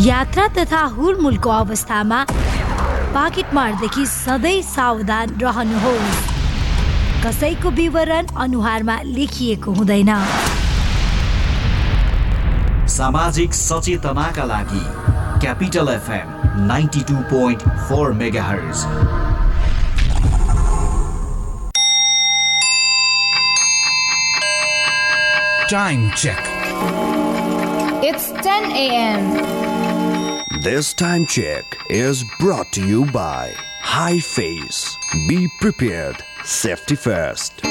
यात्रा तथा हुलमुलको अवस्थामा पाकेटमारदेखि सधैँ सावधान रहनुहोस् कसैको विवरण अनुहारमा लेखिएको हुँदैन सामाजिक सचेतनाका लागि capital FM ninety two point four megahertz Time check. It's 10 a.m. This time check is brought to you by High Face. Be prepared. Safety first.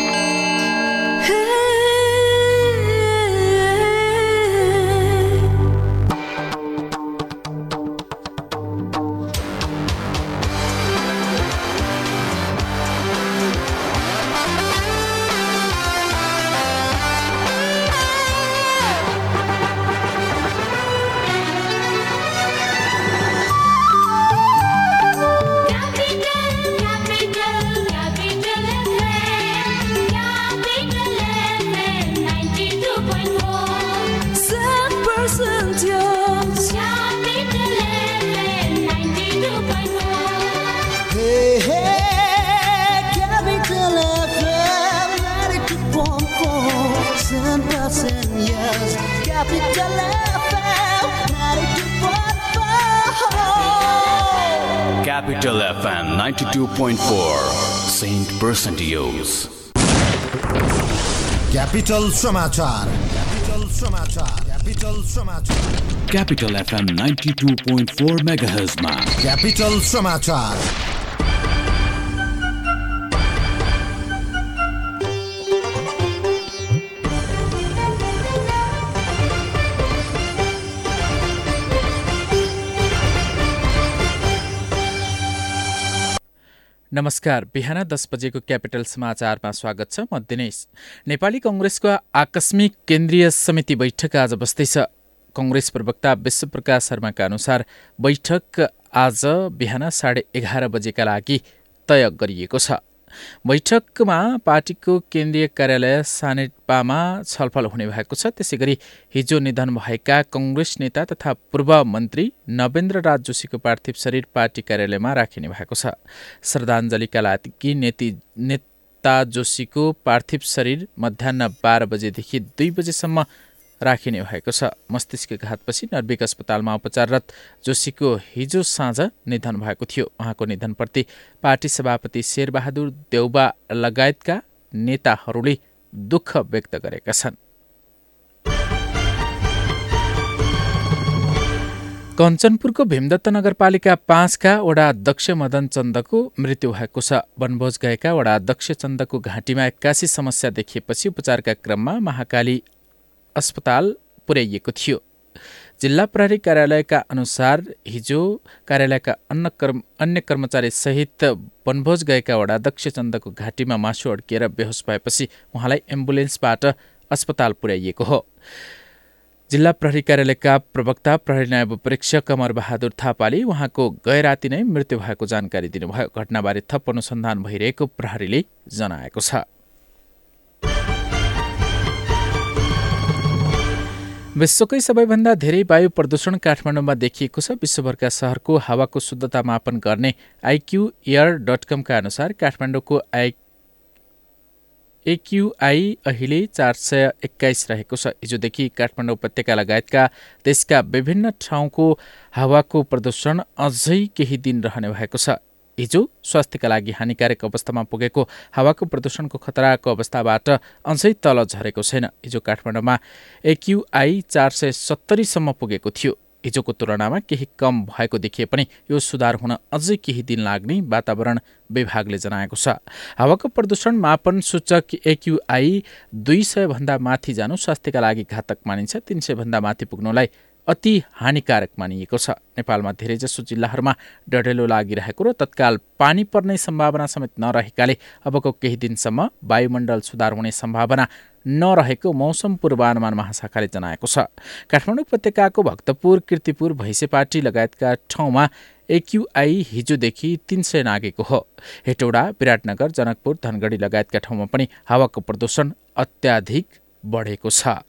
Saint Percentios. Capital समाचार क्यापिटल समाचार क्यापिटल समाचार Capital FM 92.4 MHz मा capital समाचार नमस्कार बिहान दस बजेको capital समाचारमा स्वागत छ म दिनेश। नेपाली कङ्ग्रेसको आकस्मिक केन्द्रीय समिति बैठक आज बस्दैछ। कङ्ग्रेस प्रवक्ता विश्वप्रकाश शर्माका अनुसार बैठक आज बिहान साढे एघार बजेका लागि तय गरिएको छ। बैठकमा पार्टीको केन्द्रीय कार्यालय सानेपामा छलफल हुने भएको छ। त्यसै गरी हिजो निधन भएका कङ्ग्रेस नेता तथा पूर्व मन्त्री नवेन्द्र राज जोशीको पार्थिव शरीर पार्टी कार्यालयमा राखिने भएको छ। श्रद्धाञ्जलीका लागि नेती नेता जोशीको पार्थिव शरीर मध्याह बाह्र बजेदेखि दुई बजेसम्म राखिने भएको छ। मस्तिष्कघातपछि नर्विक अस्पतालमा उपचाररत जोशीको हिजो साँझ निधन भएको थियो। उहाँको निधनप्रति पार्टी सभापति शेरबहादुर देउबा लगायतका नेताहरूले दुःख व्यक्त गरेका छन्। कञ्चनपुरको भीमदत्त नगरपालिका पाँचका वडा अध्यक्ष मदन चन्दको मृत्यु भएको छ। वनभोज गएका वडा अध्यक्ष चन्दको घाँटीमा एक्कासी समस्या देखिएपछि उपचारका क्रममा महाकाली अस्पताल पुर्याइएको थियो। जिल्ला प्रहरी कार्यालयका अनुसार हिजो कार्यालयका अन्य कर्म अन्य कर्मचारीसहित वनभोज गएका वडाध्यक्ष चन्दको घाँटीमा मासु अड्किएर बेहोस भएपछि उहाँलाई एम्बुलेन्सबाट अस्पताल पुर्याइएको हो। जिल्ला प्रहरी कार्यालयका प्रवक्ता प्रहरी नायब परीक्षक अमर बहादुर थापाले उहाँको गैराती नै मृत्यु भएको जानकारी दिनुभयो। घटनाबारे थप अनुसन्धान भइरहेको प्रहरीले जनाएको छ। विश्वकै सबैभन्दा धेरै वायु प्रदूषण काठमाडौँमा देखिएको छ। विश्वभरका सहरको हावाको शुद्धता मापन गर्ने आइक्यू एयर डट कमका अनुसार काठमाडौँको आई एक्युआई अहिले चार सय एक्काइस रहेको छ। हिजोदेखि काठमाडौँ उपत्यका लगायतका देशका विभिन्न ठाउँको हावाको प्रदूषण अझै केही दिन रहने भएको छ। हिजो स्वास्थ्यका लागि हानिकारक अवस्थामा पुगेको हावाको प्रदूषणको खतराको अवस्थाबाट अझै तल झरेको छैन। हिजो काठमाडौँमा एक्युआई चार सय सत्तरीसम्म पुगेको थियो। हिजोको तुलनामा केही कम भएको देखिए पनि यो सुधार हुन अझै केही दिन लाग्ने वातावरण विभागले जनाएको छ। हावाको प्रदूषण मापन सूचक एक्युआई दुई सयभन्दा माथि जानु स्वास्थ्यका लागि घातक मानिन्छ। तिन सयभन्दा माथि पुग्नुलाई अति हानिकारक मानिएको छ। नेपालमा धेरैजसो जिल्लाहरूमा डढेलो लागिरहेको र तत्काल पानी पर्ने सम्भावना समेत नरहेकाले अबको केही दिनसम्म वायुमण्डल सुधार हुने सम्भावना नरहेको मौसम पूर्वानुमान महाशाखाले जनाएको छ। काठमाडौँ उपत्यकाको भक्तपुर किर्तिपुर भैँसेपाटी लगायतका ठाउँमा एक्युआई हिजोदेखि तिन सय नागेको हो। हेटौडा विराटनगर जनकपुर धनगढी लगायतका ठाउँमा पनि हावाको प्रदूषण अत्याधिक बढेको छ।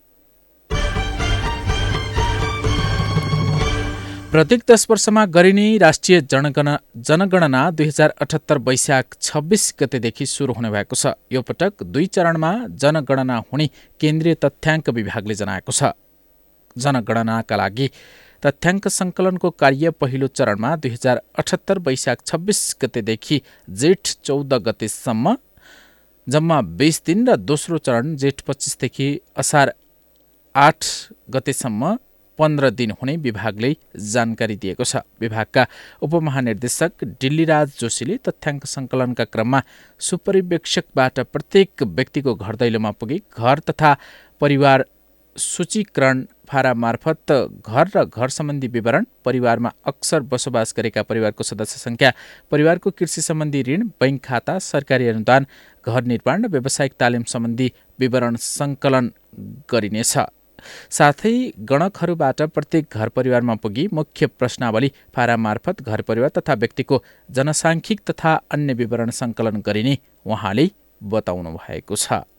प्रत्येक दस वर्षमा गरिने राष्ट्रिय जनगणना जनगणना दुई हजार अठहत्तर वैशाख छब्बिस गतेदेखि सुरु हुने भएको छ। यो पटक दुई चरणमा जनगणना हुने केन्द्रीय तथ्याङ्क विभागले जनाएको छ। जनगणनाका लागि तथ्याङ्क सङ्कलनको कार्य पहिलो चरणमा दुई हजार अठहत्तर वैशाख छब्बिस गतेदेखि जेठ चौध गतेसम्म जम्मा बिस दिन र दोस्रो चरण जेठ पच्चिसदेखि असार आठ गतेसम्म पन्ध्र दिन हुने विभागले जानकारी दिएको छ। विभागका उपमहानिर्देशक डिल्लीराज जोशीले तथ्याङ्क सङ्कलनका क्रममा सुपरिवेक्षकबाट प्रत्येक व्यक्तिको घर दैलोमा पुगी घर तथा परिवार सूचीकरण फारा मार्फत घर र घर सम्बन्धी विवरण परिवारमा अक्सर बसोबास गरेका परिवारको सदस्य सङ्ख्या परिवारको कृषि सम्बन्धी ऋण बैङ्क खाता सरकारी अनुदान घर निर्माण र व्यावसायिक तालिम सम्बन्धी विवरण सङ्कलन गरिनेछ। साथै गणकहरूबाट प्रत्येक घर परिवारमा पुगी मुख्य प्रश्नावली फारा मार्फत घर परिवार तथा व्यक्तिको जनसाङ्ख्यिक तथा अन्य विवरण सङ्कलन गरिने उहाँले बताउनु भएको छ।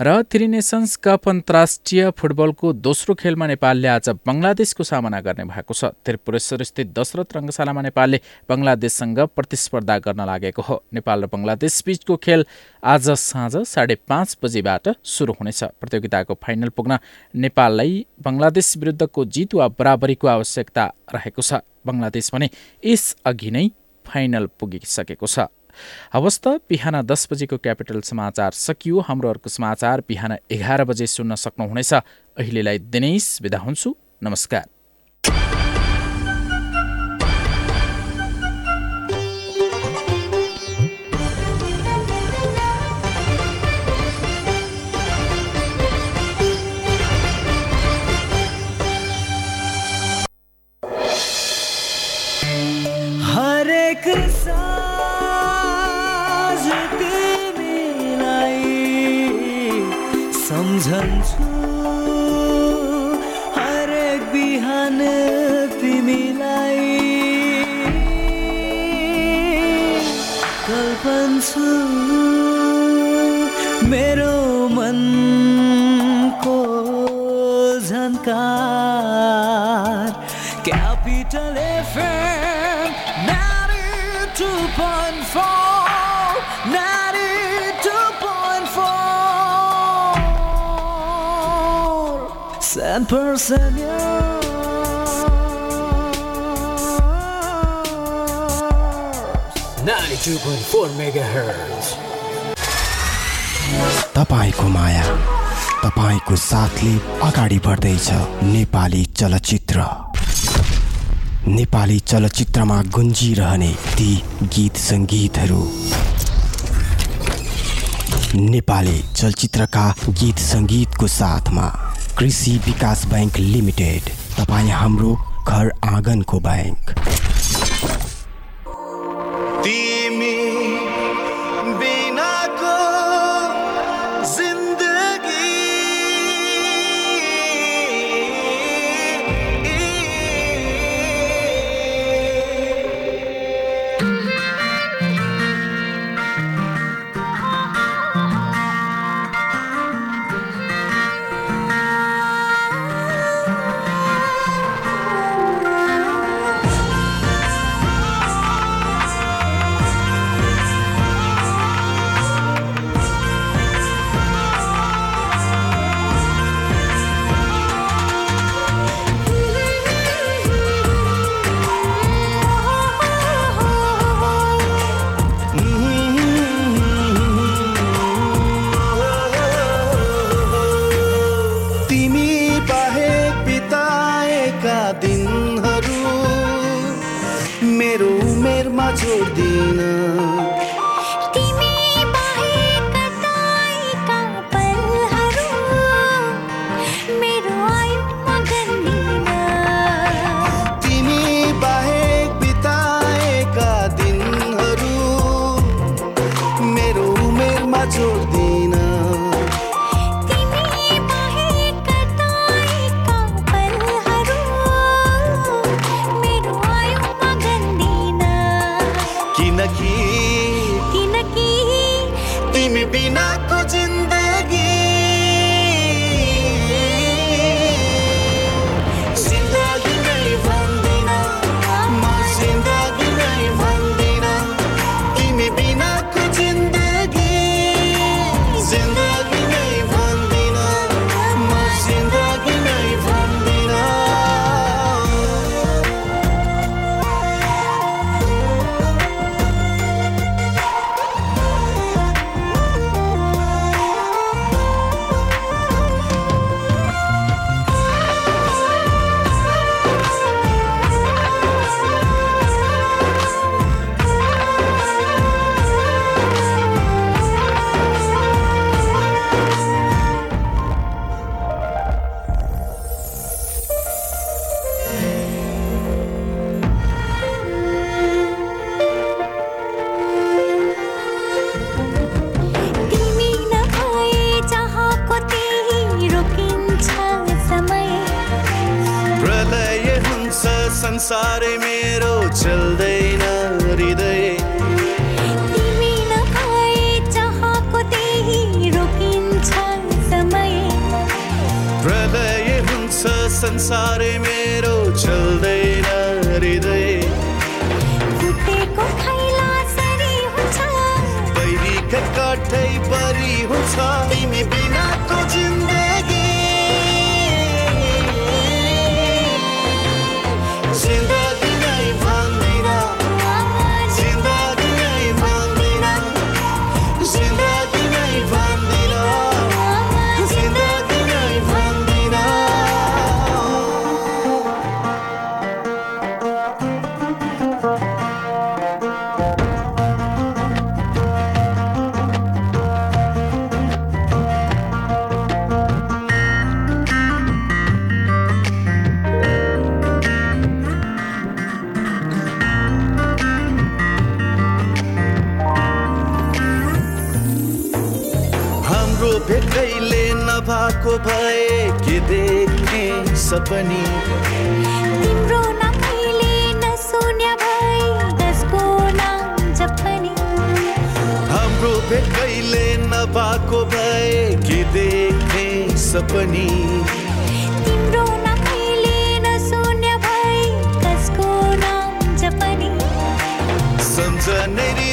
र थ्री नेसन्स कप अन्तर्राष्ट्रिय फुटबलको दोस्रो खेलमा नेपालले आज बङ्गलादेशको सामना गर्ने भएको छ। त्रिपुरेश्वर स्थित दशरथ रङ्गशालामा नेपालले बङ्गलादेशसँग प्रतिस्पर्धा गर्न लागेको हो। नेपाल र बङ्गलादेश बीचको खेल आज साँझ साढे पाँच बजीबाट सुरु हुनेछ। प्रतियोगिताको फाइनल पुग्न नेपाललाई बङ्गलादेश विरुद्धको जित वा बराबरीको आवश्यकता रहेको छ। बङ्गलादेश भने यसअघि नै फाइनल पुगिसकेको छ। हवस् त बिहान दस बजेको क्यापिटल समाचार सकियो। हाम्रो अर्को समाचार बिहान एघार बजे सुन्न सक्नुहुनेछ। अहिलेलाई दिनेश बिदा हुन्छु। नमस्कार। सम्झन्छु हरेक बिहान तिमीलाई कल्पन्छु तपाईँको माया तपाईँको साथले अगाडि बढ्दैछ। नेपाली चलचित्र। नेपाली चलचित्रमा गुन्जिरहने ती गीत सङ्गीतहरू। नेपाली चलचित्रका गीत सङ्गीतको साथमा कृषि विकास बैङ्क लिमिटेड तपाईँ हाम्रो घर आँगनको बैङ्क भेटैले नभएको भए के देख्ने सपनी? तिम्रो नकैले नसुन्य भए कसको नाम जपनी? सम्झनै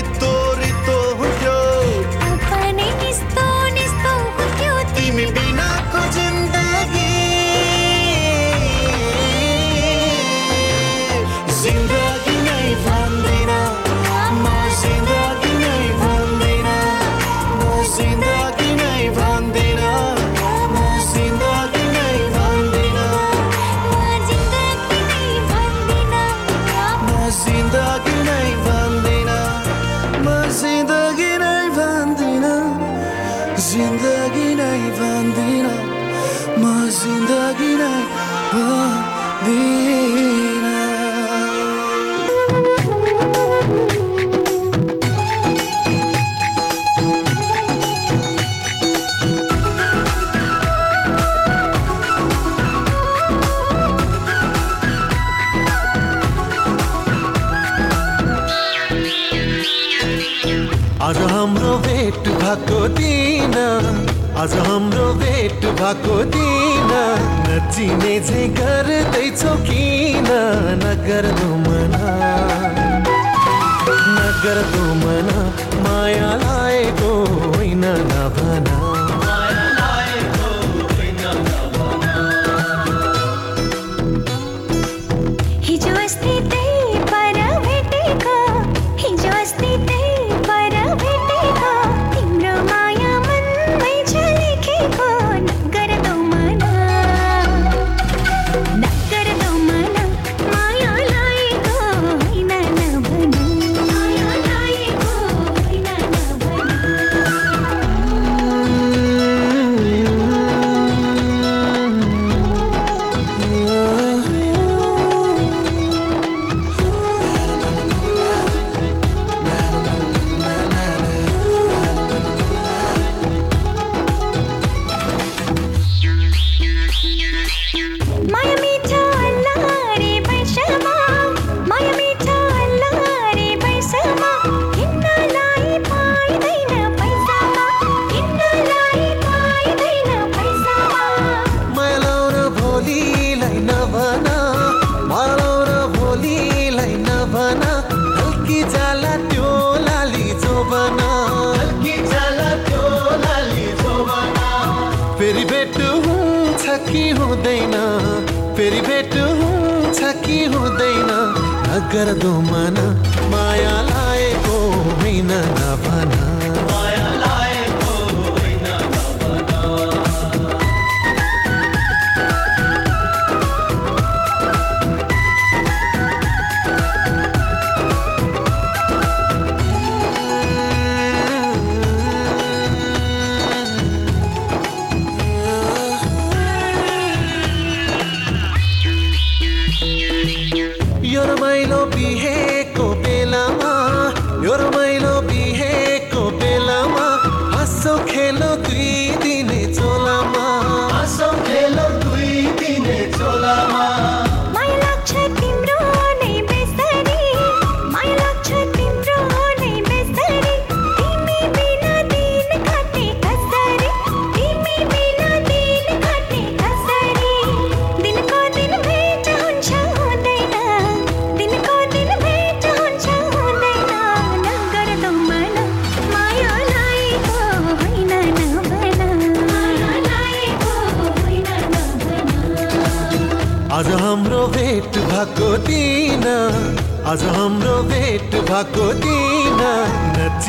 आज हाम्रो भेट भएको दिन नचिने चाहिँ गर्दैछौ किन? नगर दुमना नगर दुमना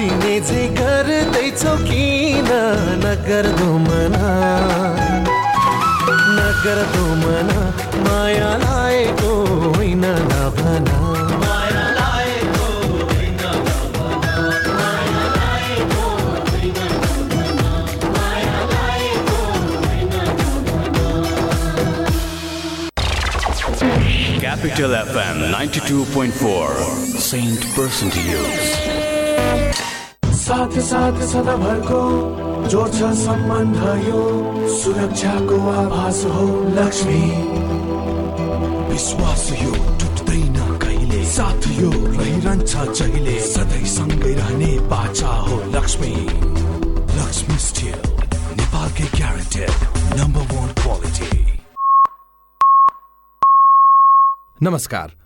नचिने चाहिँ गर्दैछौ किन नगर्दो मना नगर्दो मना माया लागेको होइन नभना। Capital FM 92.4 Saint Person to use. साथ साथ सदाभरको जोड्छ सम्बन्ध यो सुरक्षाको आभास हो लक्ष्मी। विश्वास यो टुट्दैन कहिले? साथ यो रहिरहन्छ जहिले? सधैँ सँगै रहने बाचा हो लक्ष्मी। लक्ष्मी स्टिल नेपालकै ग्यारेन्टेड नम्बर वान क्वालिटी नमस्कार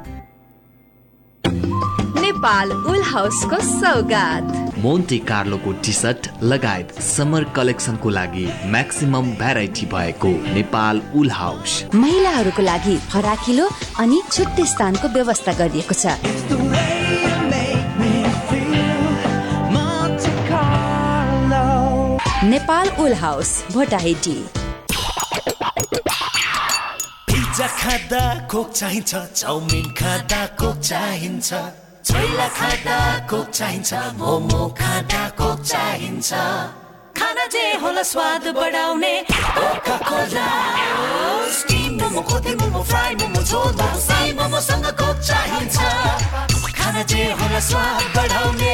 नेपाल उल हाउसको सौगात। मोन्टे कार्लोको टी सर्ट लगायत समर कलेक्सनको लागि म्याक्सिमम भेराइटी भएको नेपाल उल हाउस। महिलाहरूको लागि फराकिलो अनि छुट्टै स्थानको व्यवस्था गरिएको छ। Nepal wool house Bhotahiti. Pizza खाँदा कोक चाहिन्छ चाउमिन खाँदा कोक चाहिन्छ छोइला खाँदा कोक चाहिन्छ मोमो खाँदा कोक चाहिन्छ खाना जे होला स्वाद बढाउने। कोक चाहिन्छ खाना जे होला स्वाद बढाउने।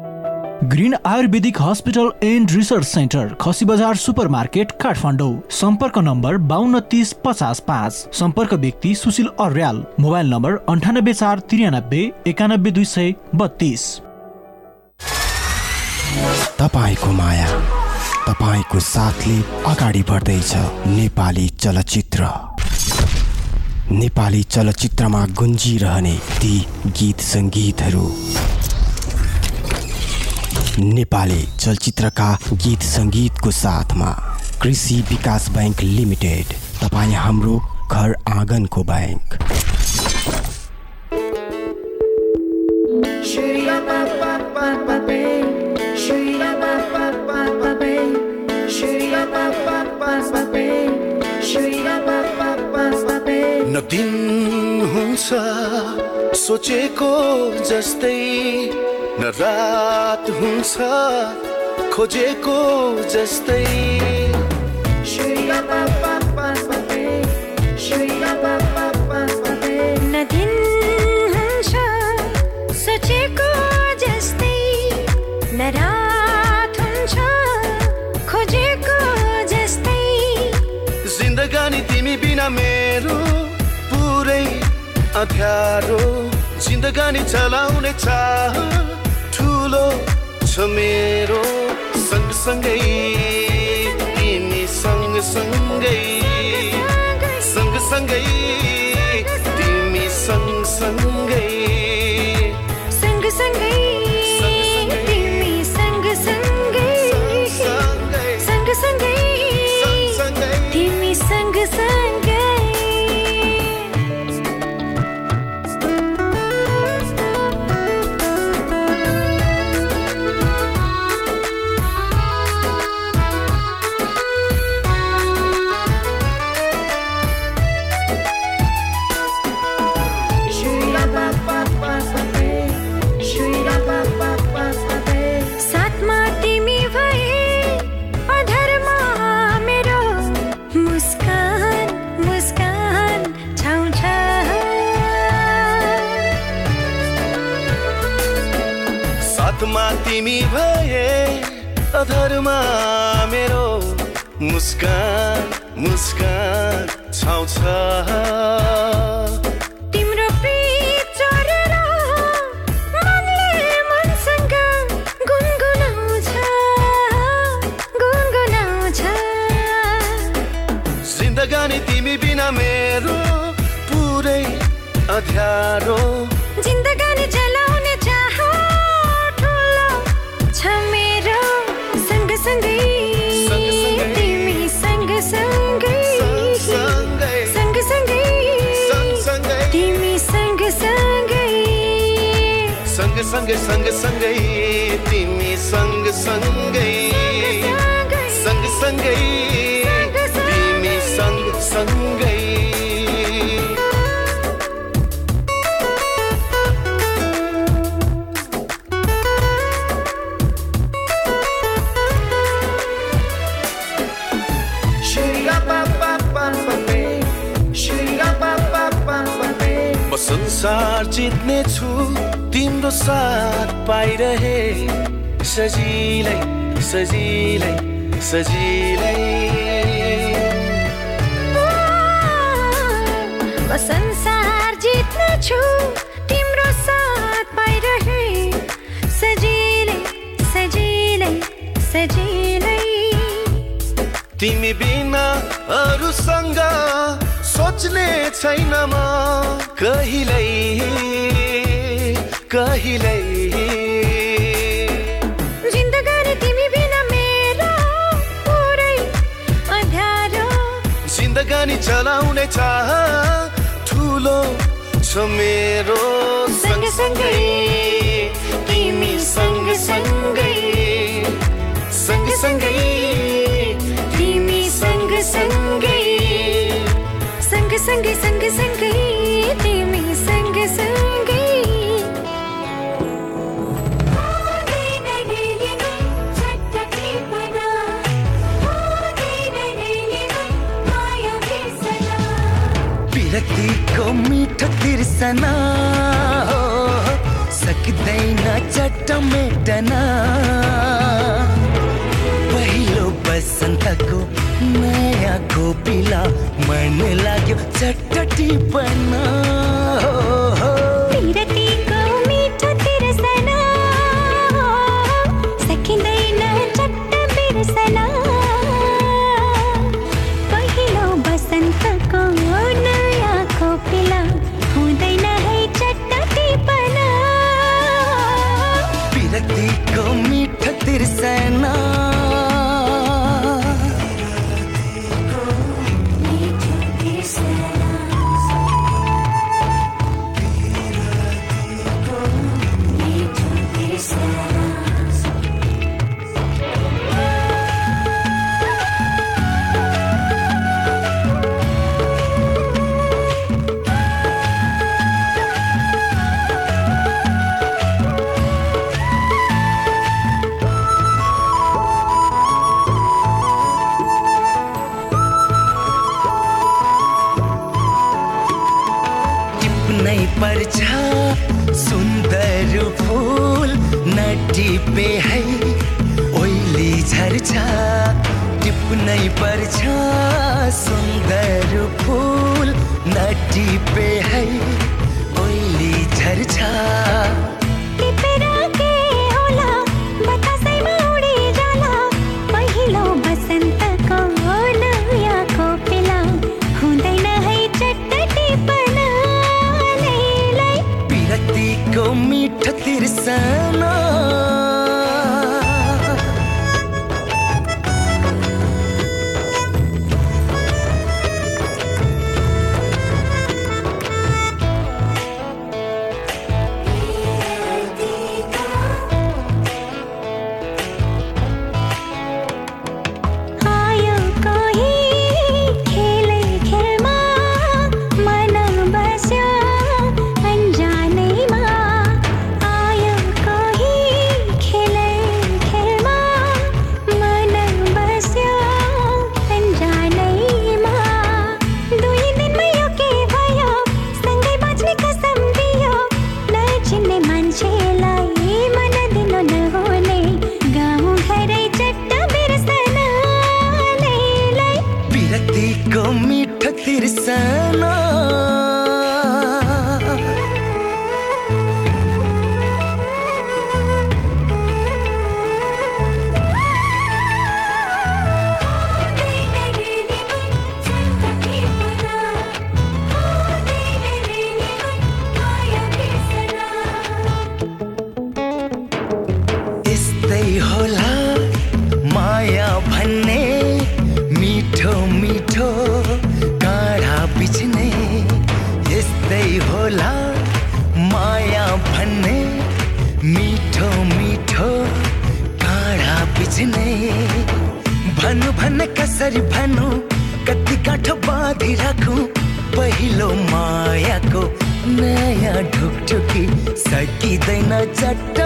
Green Ayurvedic hospital and research centre Khasi Bazar super market Kathmandu. सम्पर्क नम्बर बाहन्न तिस पचास पाँच। सम्पर्क व्यक्ति सुशील अर्याल। मोबाइल नम्बर अन्ठानब्बे चार त्रियानब्बे एकानब्बे दुई सय बत्तिस। तपाईँको माया तपाईँको साथले अगाडि बढ्दैछ नेपाली चलचित्र। नेपाली चलचित्रमा गुन्जिरहने ती गीत सङ्गीतहरू। नेपाली चलचित्रका गीत सङ्गीतको साथमा कृषि विकास बैङ्क लिमिटेड तपाईँ हाम्रो घर आँगनको बैङ्क न दिन हुन्छ सोचेको जस्तै न रात हुन्छ खोजेको जस्तै। न दिन हुन्छ सोचेको जस्तै। न रात हुन्छ खोजेको जस्तै। जिन्दगानी तिमी बिना मेरो पुरै अध्यारो। जिन्दगानी चलाउने चाह ठुलो छ मेरो सँगसँगै तिमी सँगसँगै सँगसँगै। अधरमा मेरो मुस्कान मुस्कान छाउँछ तिम्रो जिन्दगानी तिमी बिना मेरो पुरै अध्यारो। सँगसँगै सँगसँगै तिमी सँगसँगै सँगसँगै तिमी सँगसँगै म संसार जित्ने छु तिम्रो साथ पाइरहे। सजिलै सजिलै सजिलै। संसार जित्ने छु तिम्रो साथ पाइरहे। सजिलै सजिलै सजिलै। तिमी बिना अरूसँग सोच्ने छैन म कहिल्यै कहिल्यै? जिन्दगानी तिमी बिना मेरो पुरै अँध्यारो। जिन्दगानी चलाउने चाह ठुलो छ मेरो सँगसँगै तिमी सँगसँगै। सँगसँगै तिमी सँगसँगै। सँगसँगै सँगसँगै विरक्तिको मिठो तिर्सना हो सक्दैन चट्ट मेटन पहिलो बसन्तको नयाँ खोपिला मन लाग्यो चट्ट टिपन हो। परछा सुन्दर फुल नटिपे है ओइली झर्छ टिप्नै पर्छ सुन्दर फुल नटिपे है ओइली झर्छ। இதை நட்சட்ட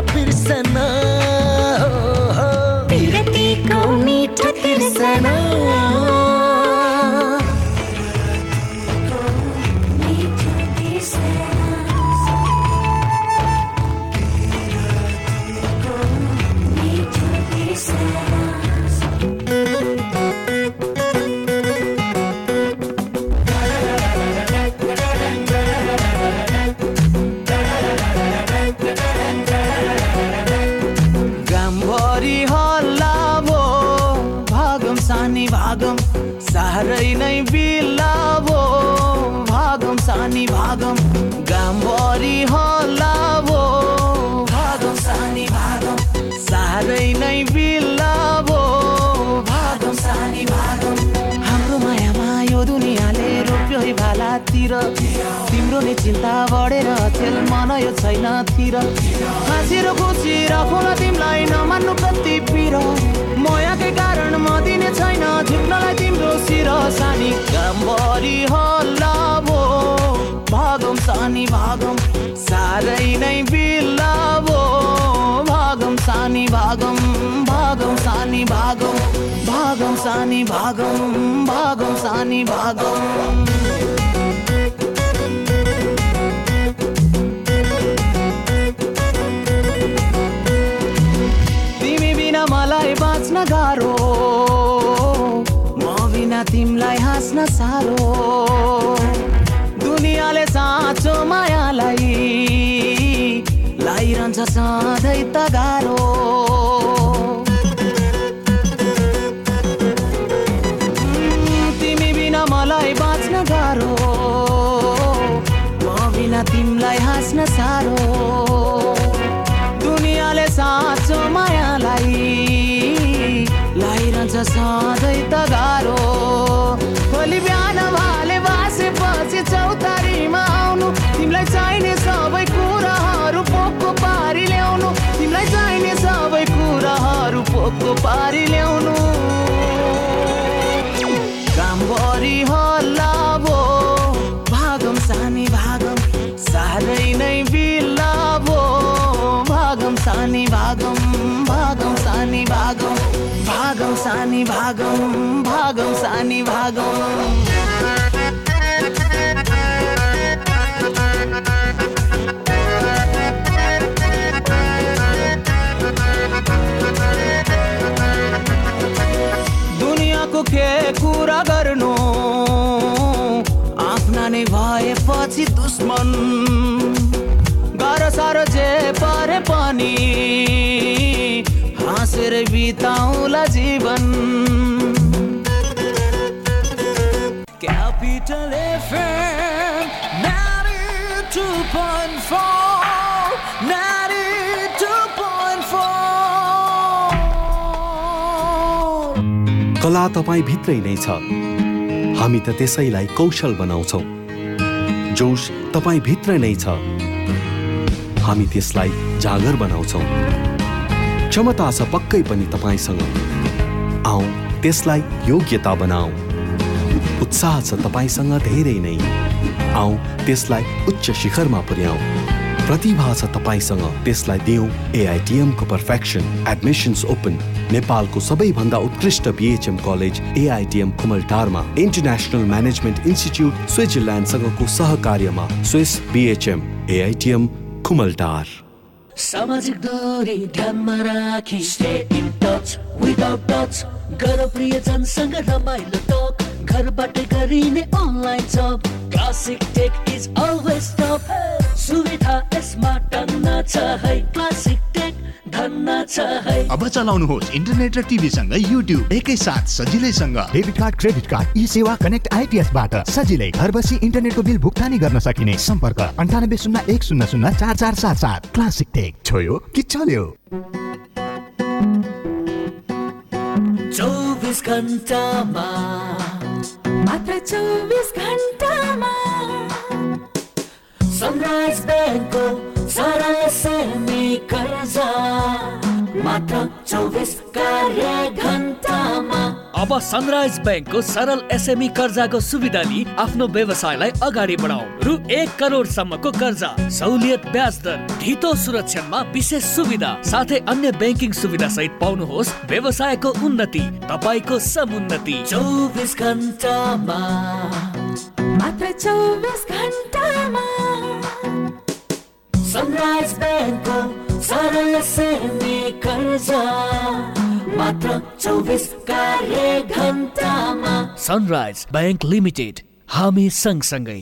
साह्रै नै भागम सानी भागम भागम सानी भागम भागम सानी भागम भागम सानी भागम। तिमी बिना मलाई बाँच्न गाह्रो। म बिना तिमीलाई हाँस्न सारो मायाले साँचो मायालाई लाइरहन्छ सधैँ त गाह्रो। तिमी बिना मलाई बाँच्न गाह्रो। म बिना तिमीलाई हाँस्न साह्रो। दुनियाँले साँचो मायालाई लाइरहन्छ सधैँ त सानी भागम भागम सानी भागम। दुनियाको कुरा गर्नु आफ्ना नै भएपछि दुश्मन। गर सारो जे परे पनि। बिताउला जीवन। Capital FM 92.4 92.4 कला तपाईँ भित्रै नै छ। हामी त त्यसैलाई कौशल बनाउँछौँ। जोस तपाईँ भित्र नै छ। हामी त्यसलाई जागर बनाउँछौँ। क्षमता छ पक्कै पनि तपाईँसँग। आऊ त्यसलाई योग्यता बनाऊ। उत्साह छ तपाईँसँग धेरै नै। आऊ त्यसलाई उच्च शिखरमा पुर्याऊ। प्रतिभा छ तपाईँसँग त्यसलाई दिउँ एआइटिएमको पर्फेक्सन एडमिसन्स ओपन नेपालको सबैभन्दा उत्कृष्ट बिएचएम कलेज एआइटिएम कुमलटारमा इन्टरनेसनल म्यानेजमेन्ट इन्स्टिच्युट स्विजरल्यान्डसँगको सहकार्यमा स्विस बिएचएम एआइटिएम कुमलटार सामाजिक दूरी ध्यानमा राखी stay in touch without touch गर प्रियजनसँग रमाइलो टक घरबाट गरिने online job classic tech is always top सुविधा यसमा टन्न छ है क्लासिक टेक अब चलाउनुहोस् इन्टरनेट र टिभीसँगै युट्युब एकैसाथ सजिलैसँग। Debit card credit card e Sewa connect आइपिएसबाट सजिलै घर बसी इन्टरनेटको बिल भुक्तानी गर्न सकिने। सम्पर्क अन्ठानब्बे शून्य एक शून्य शून्य चार चार सात सात। Classic tech. छोयो कि चल्यो? चौबिस घन्टामा। मात्र चौबिस घन्टामा। सनराइज ब्याङ्कको सरल सेमी कर्जा। अब सनराइज ब्याङ्कको सरल एसएमई कर्जाको सुविधा लिई आफ्नो व्यवसायलाई अगाडि बढाउ रु एक करोडसम्मको कर्जा सहुलियत ब्याज दर ढितो सुरक्षामा विशेष सुविधा साथै अन्य ब्याङ्किङ सुविधा सहित पाउनुहोस् व्यवसायको उन्नति तपाईँको समुन्नति। चौबिस घन्टामा मात्र चौबिस घन्टामा सनराइज ब्याङ्कको सरल सेमी कर्जा मात्र चौबिस कार्य घन्टामा सनराइज ब्याङ्क लिमिटेड हामी सँगसँगै।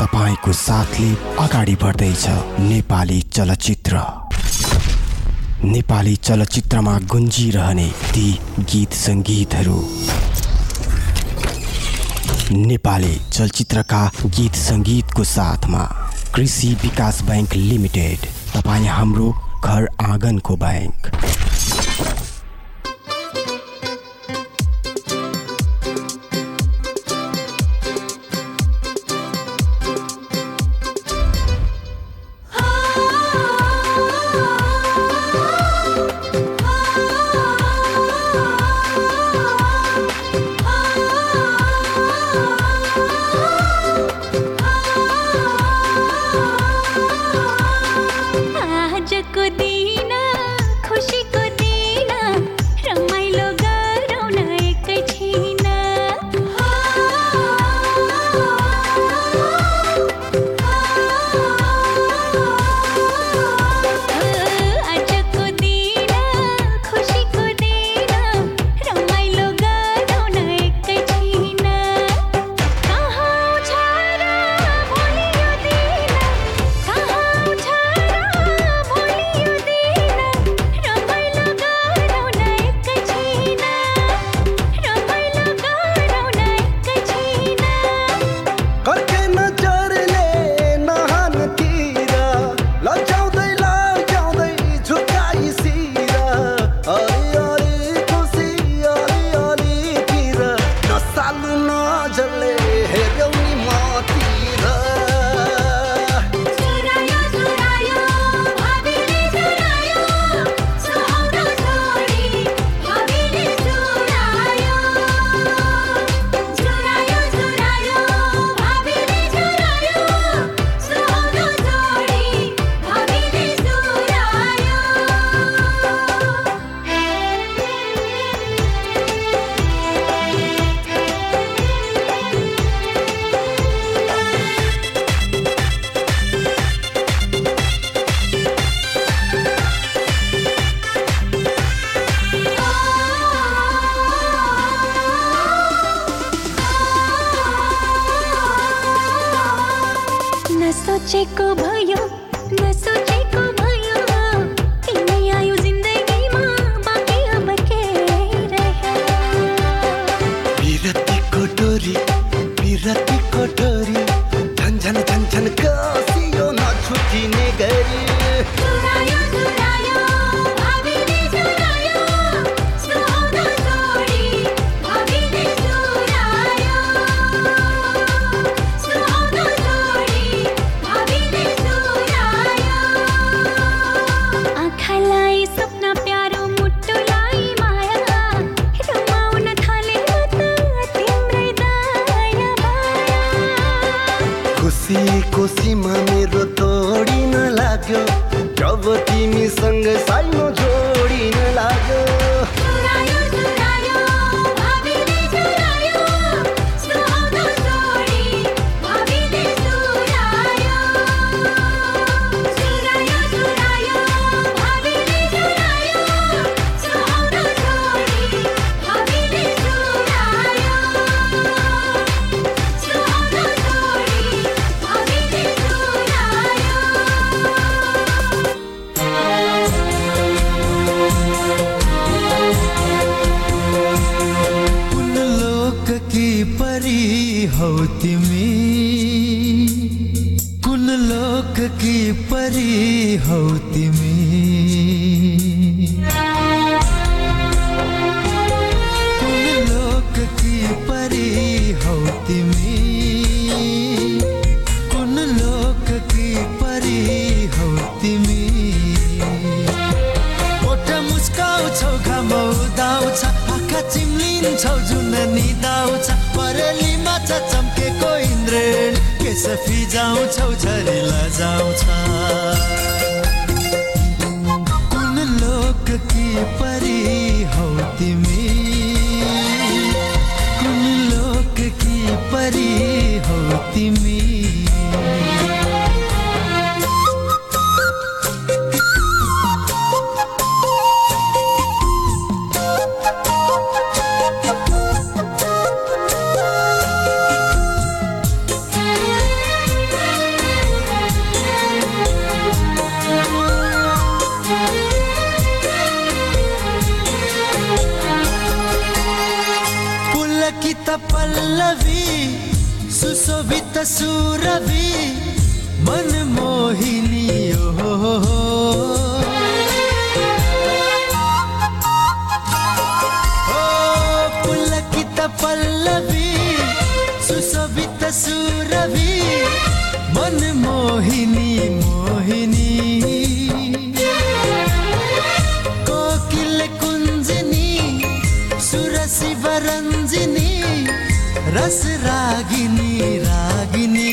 तपाईँको साथले अगाडि बढ्दैछ नेपाली चलचित्र। नेपाली चलचित्रमा गुन्जिरहने ती गीत सङ्गीतहरू। नेपाली चलचित्रका गीत सङ्गीतको साथमा कृषि विकास बैङ्क लिमिटेड तपाईँ हाम्रो घर आँगनको बैङ्क पल्लवी सुशोभित सुरभि मन मोहिनी। मोहिनी कोकिल कुञ्जनी सुरसि वरञ्जिनी रस रागिनी। रागिनी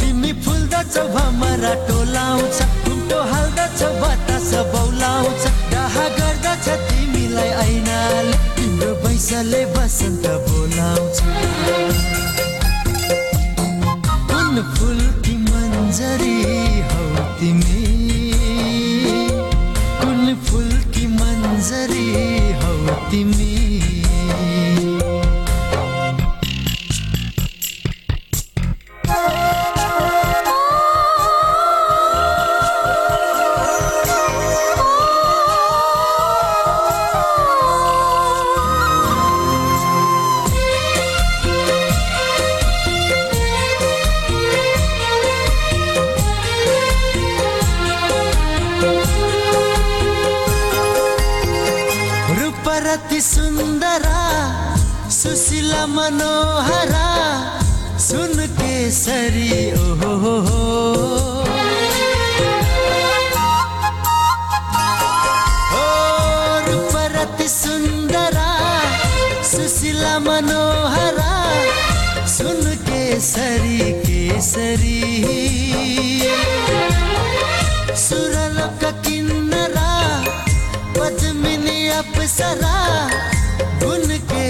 तिमी फुल्दछौ भमरा टोलाउँछ कुम्टो हाल्दछौ बतास बौलाउँछ डाहा गर्दछ तिमीलाई ऐनाले। हाम्रो पैसाले बसन्त बोलाउँछ। फुल कि मन्जरी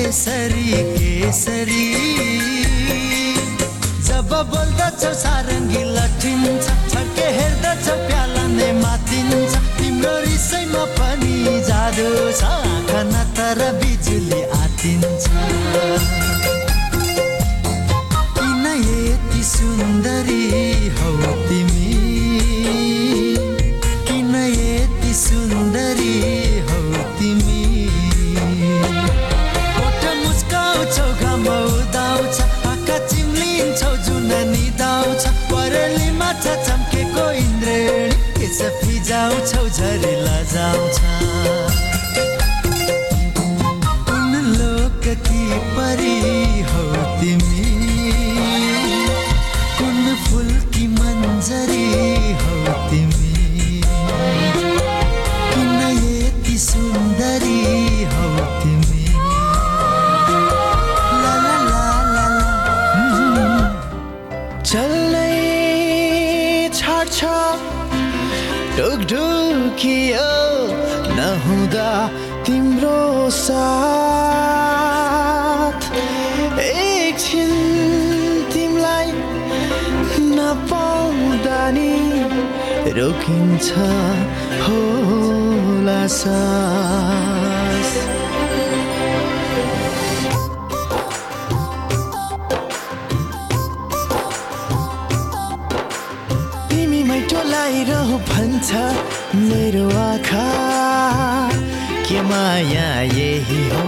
केसरी केसरी। जब बोल्दछ सारङ्गी लठिन्छ छर्के हेर्दछ प्याला नै मातिन्छ। तिम्रो रिसैमा पनि जाडो छ आँखा तर बिजुली आतिन्छ। किन यति सुन्दरी हौ? जाउँछौ छौ जाउँछ छ होला सास। तिमी मिठो लाइरहँ भन्छ मेरो आँखा। के माया यही हो?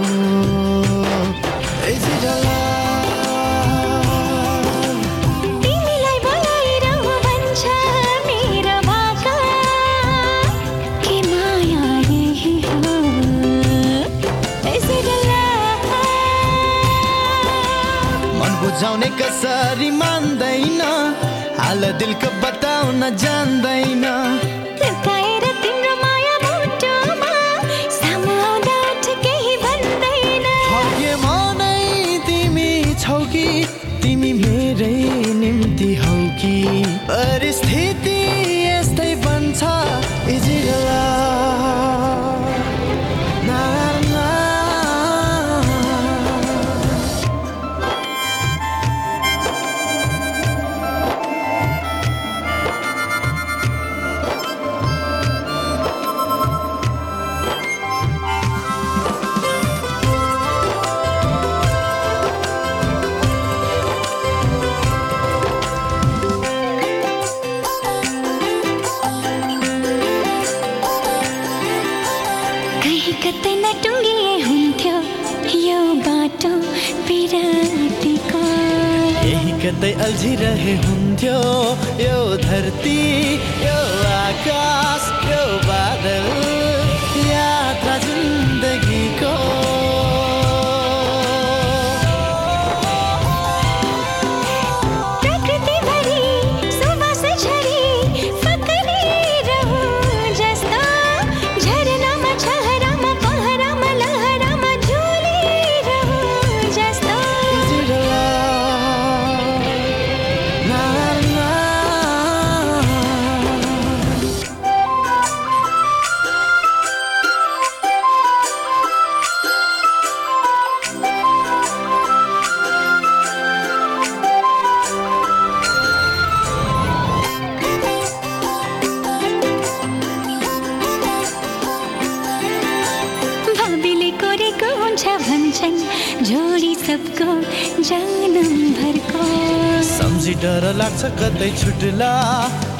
छुट्टै छुट्ला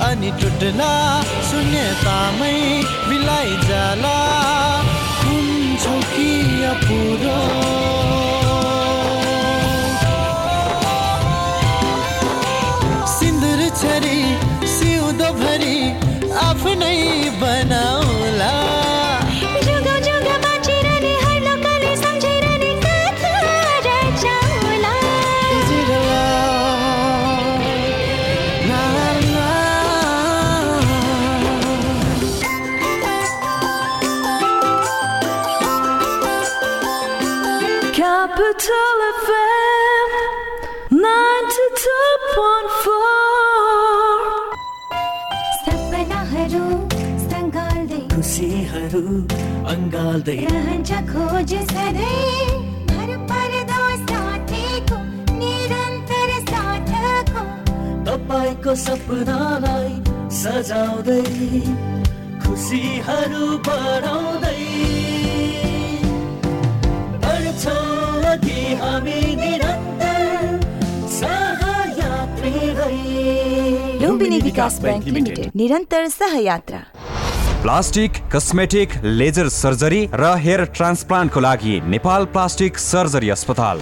अनि टुटला शून्य तामै बिलाइ जाला। हुन्छौ कि अपुरो? सिन्दुर छरी सिउँदो भरी आफ्नै बनाऊ। गर्दै खोज तपाईँको सपनालाई सजाउँदै खुसीहरू बढाउँदै। हामी निरन्तर सहयात्री लुम्बिनी विकास ब्याङ्क लिमिटेड। निरन्तर सहयात्रा। प्लास्टिक कस्मेटिक लेजर सर्जरी र हेयर ट्रान्सप्लान्टको लागि नेपाल प्लास्टिक सर्जरी अस्पताल।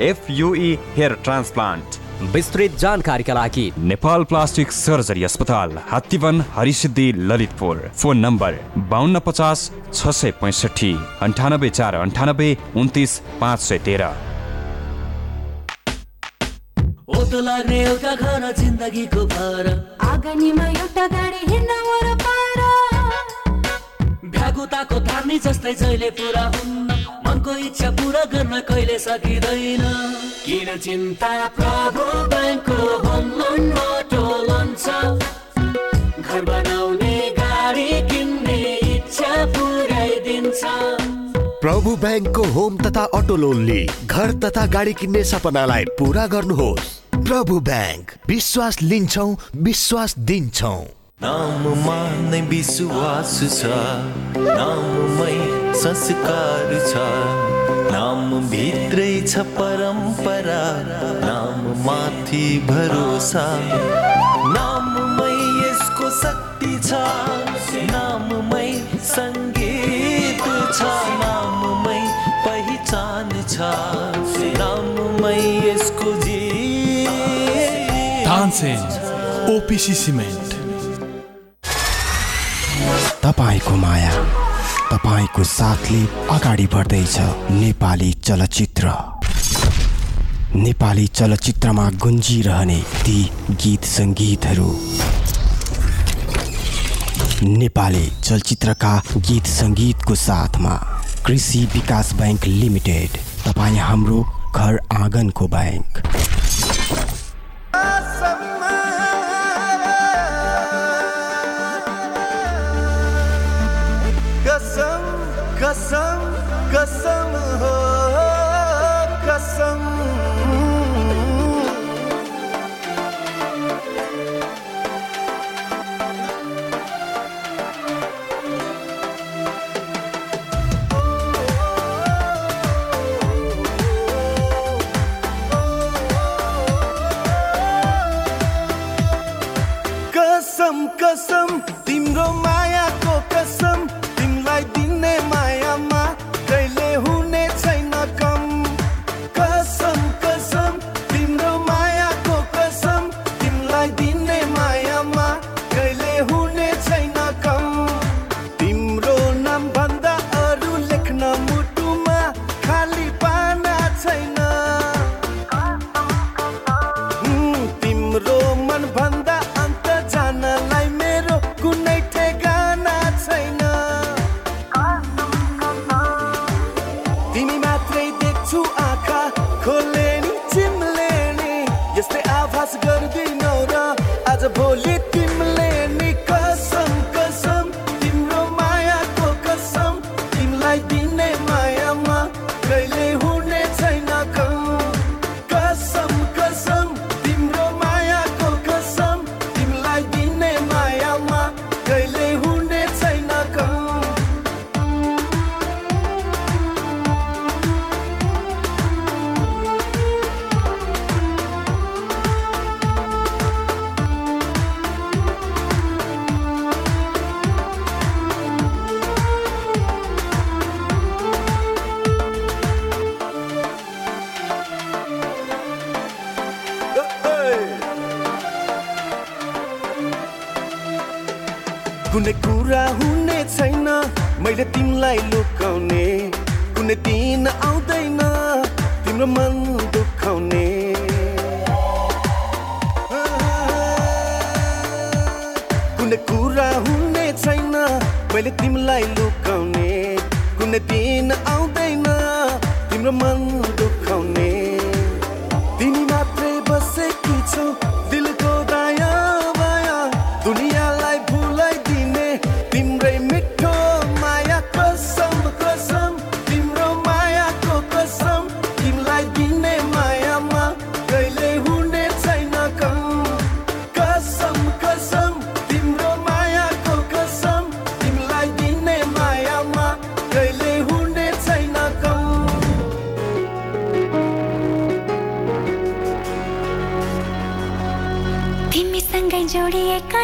एफयुई हेयर ट्रान्सप्लान्ट विस्तृत जानकारीका लागि नेपाल प्लास्टिक सर्जरी अस्पताल हात्तीवन हरिसिद्धि ललितपुर फोन नम्बर बाहन्न पचास छ सय पैँसठी अन्ठानब्बे चार अन्ठानब्बे उन्तिस पाँच सय तेह्र। ओतो लाग्ने एउटा घर जिन्दगीको भर। आँगनीमा एउटा गाडी हिँड्न वरपर। भ्यागुताको धार्नी जस्तै जहिले पुरा हुन्न मनको इच्छा पुरा गर्न कहिले सकिँदैन। किन चिन्ता प्रभु ब्याङ्कको होम लोन छ घर बनाउने गाडी किन्ने इच्छा पुऱ्याइदिन्छ। प्रभु ब्याङ्कको होम तथा अटो लोनले घर तथा गाडी किन्ने सपनालाई पुरा गर्नुहोस्। प्रभु ब्याङ्क विश्वास लिन्छौ विश्वास दिन्छौ। नाममा नै विश्वास छ। नाममै संस्कार छ। नाम भित्रै छ परम्परा। नाम माथि भरोसा। नाममै यसको शक्ति छ। नाममै सङ्गीत छ। नाममै पहिचान छ। नाममै यसको जी तानसेन ओपिसी सिमेन्ट। माया। तपाईँको साथले अगाडि बढ्दैछ नेपाली चलचित्र। नेपाली चलचित्रमा गुन्जिरहने ती गीत सङ्गीतहरू। नेपाली चलचित्रका गीत सङ्गीतको साथमा कृषि विकास बैङ्क लिमिटेड तपाईँ हाम्रो घर आँगनको बैङ्क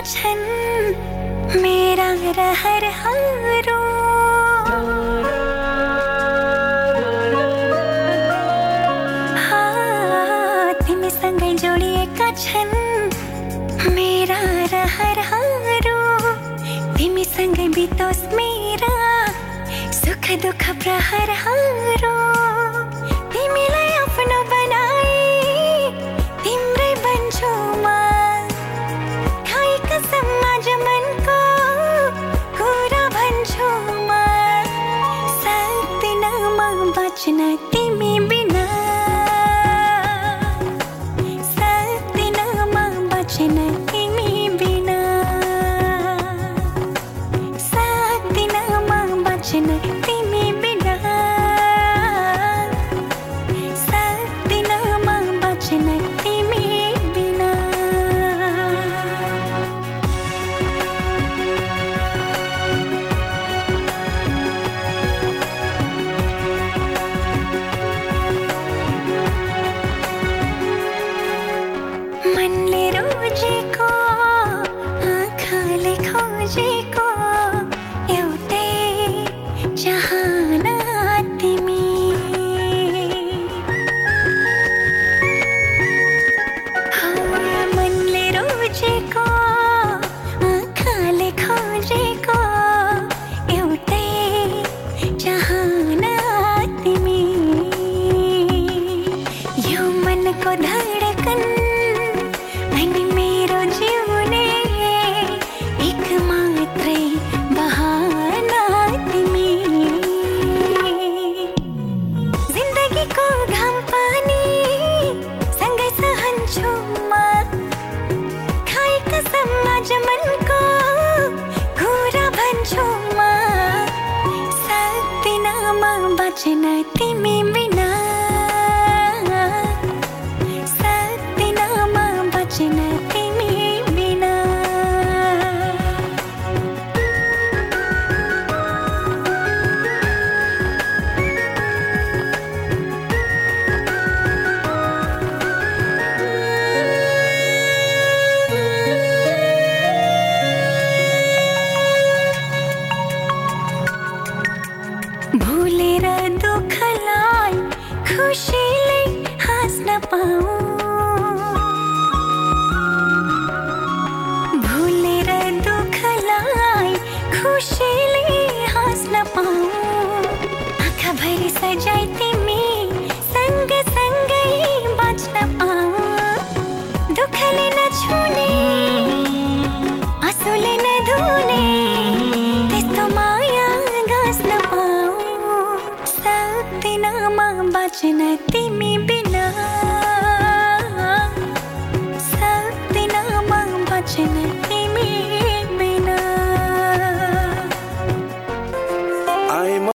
छन मेरा रहर जोड़िए मेरा संग बीतोस मेरा सुख दुख प्रहर हारो।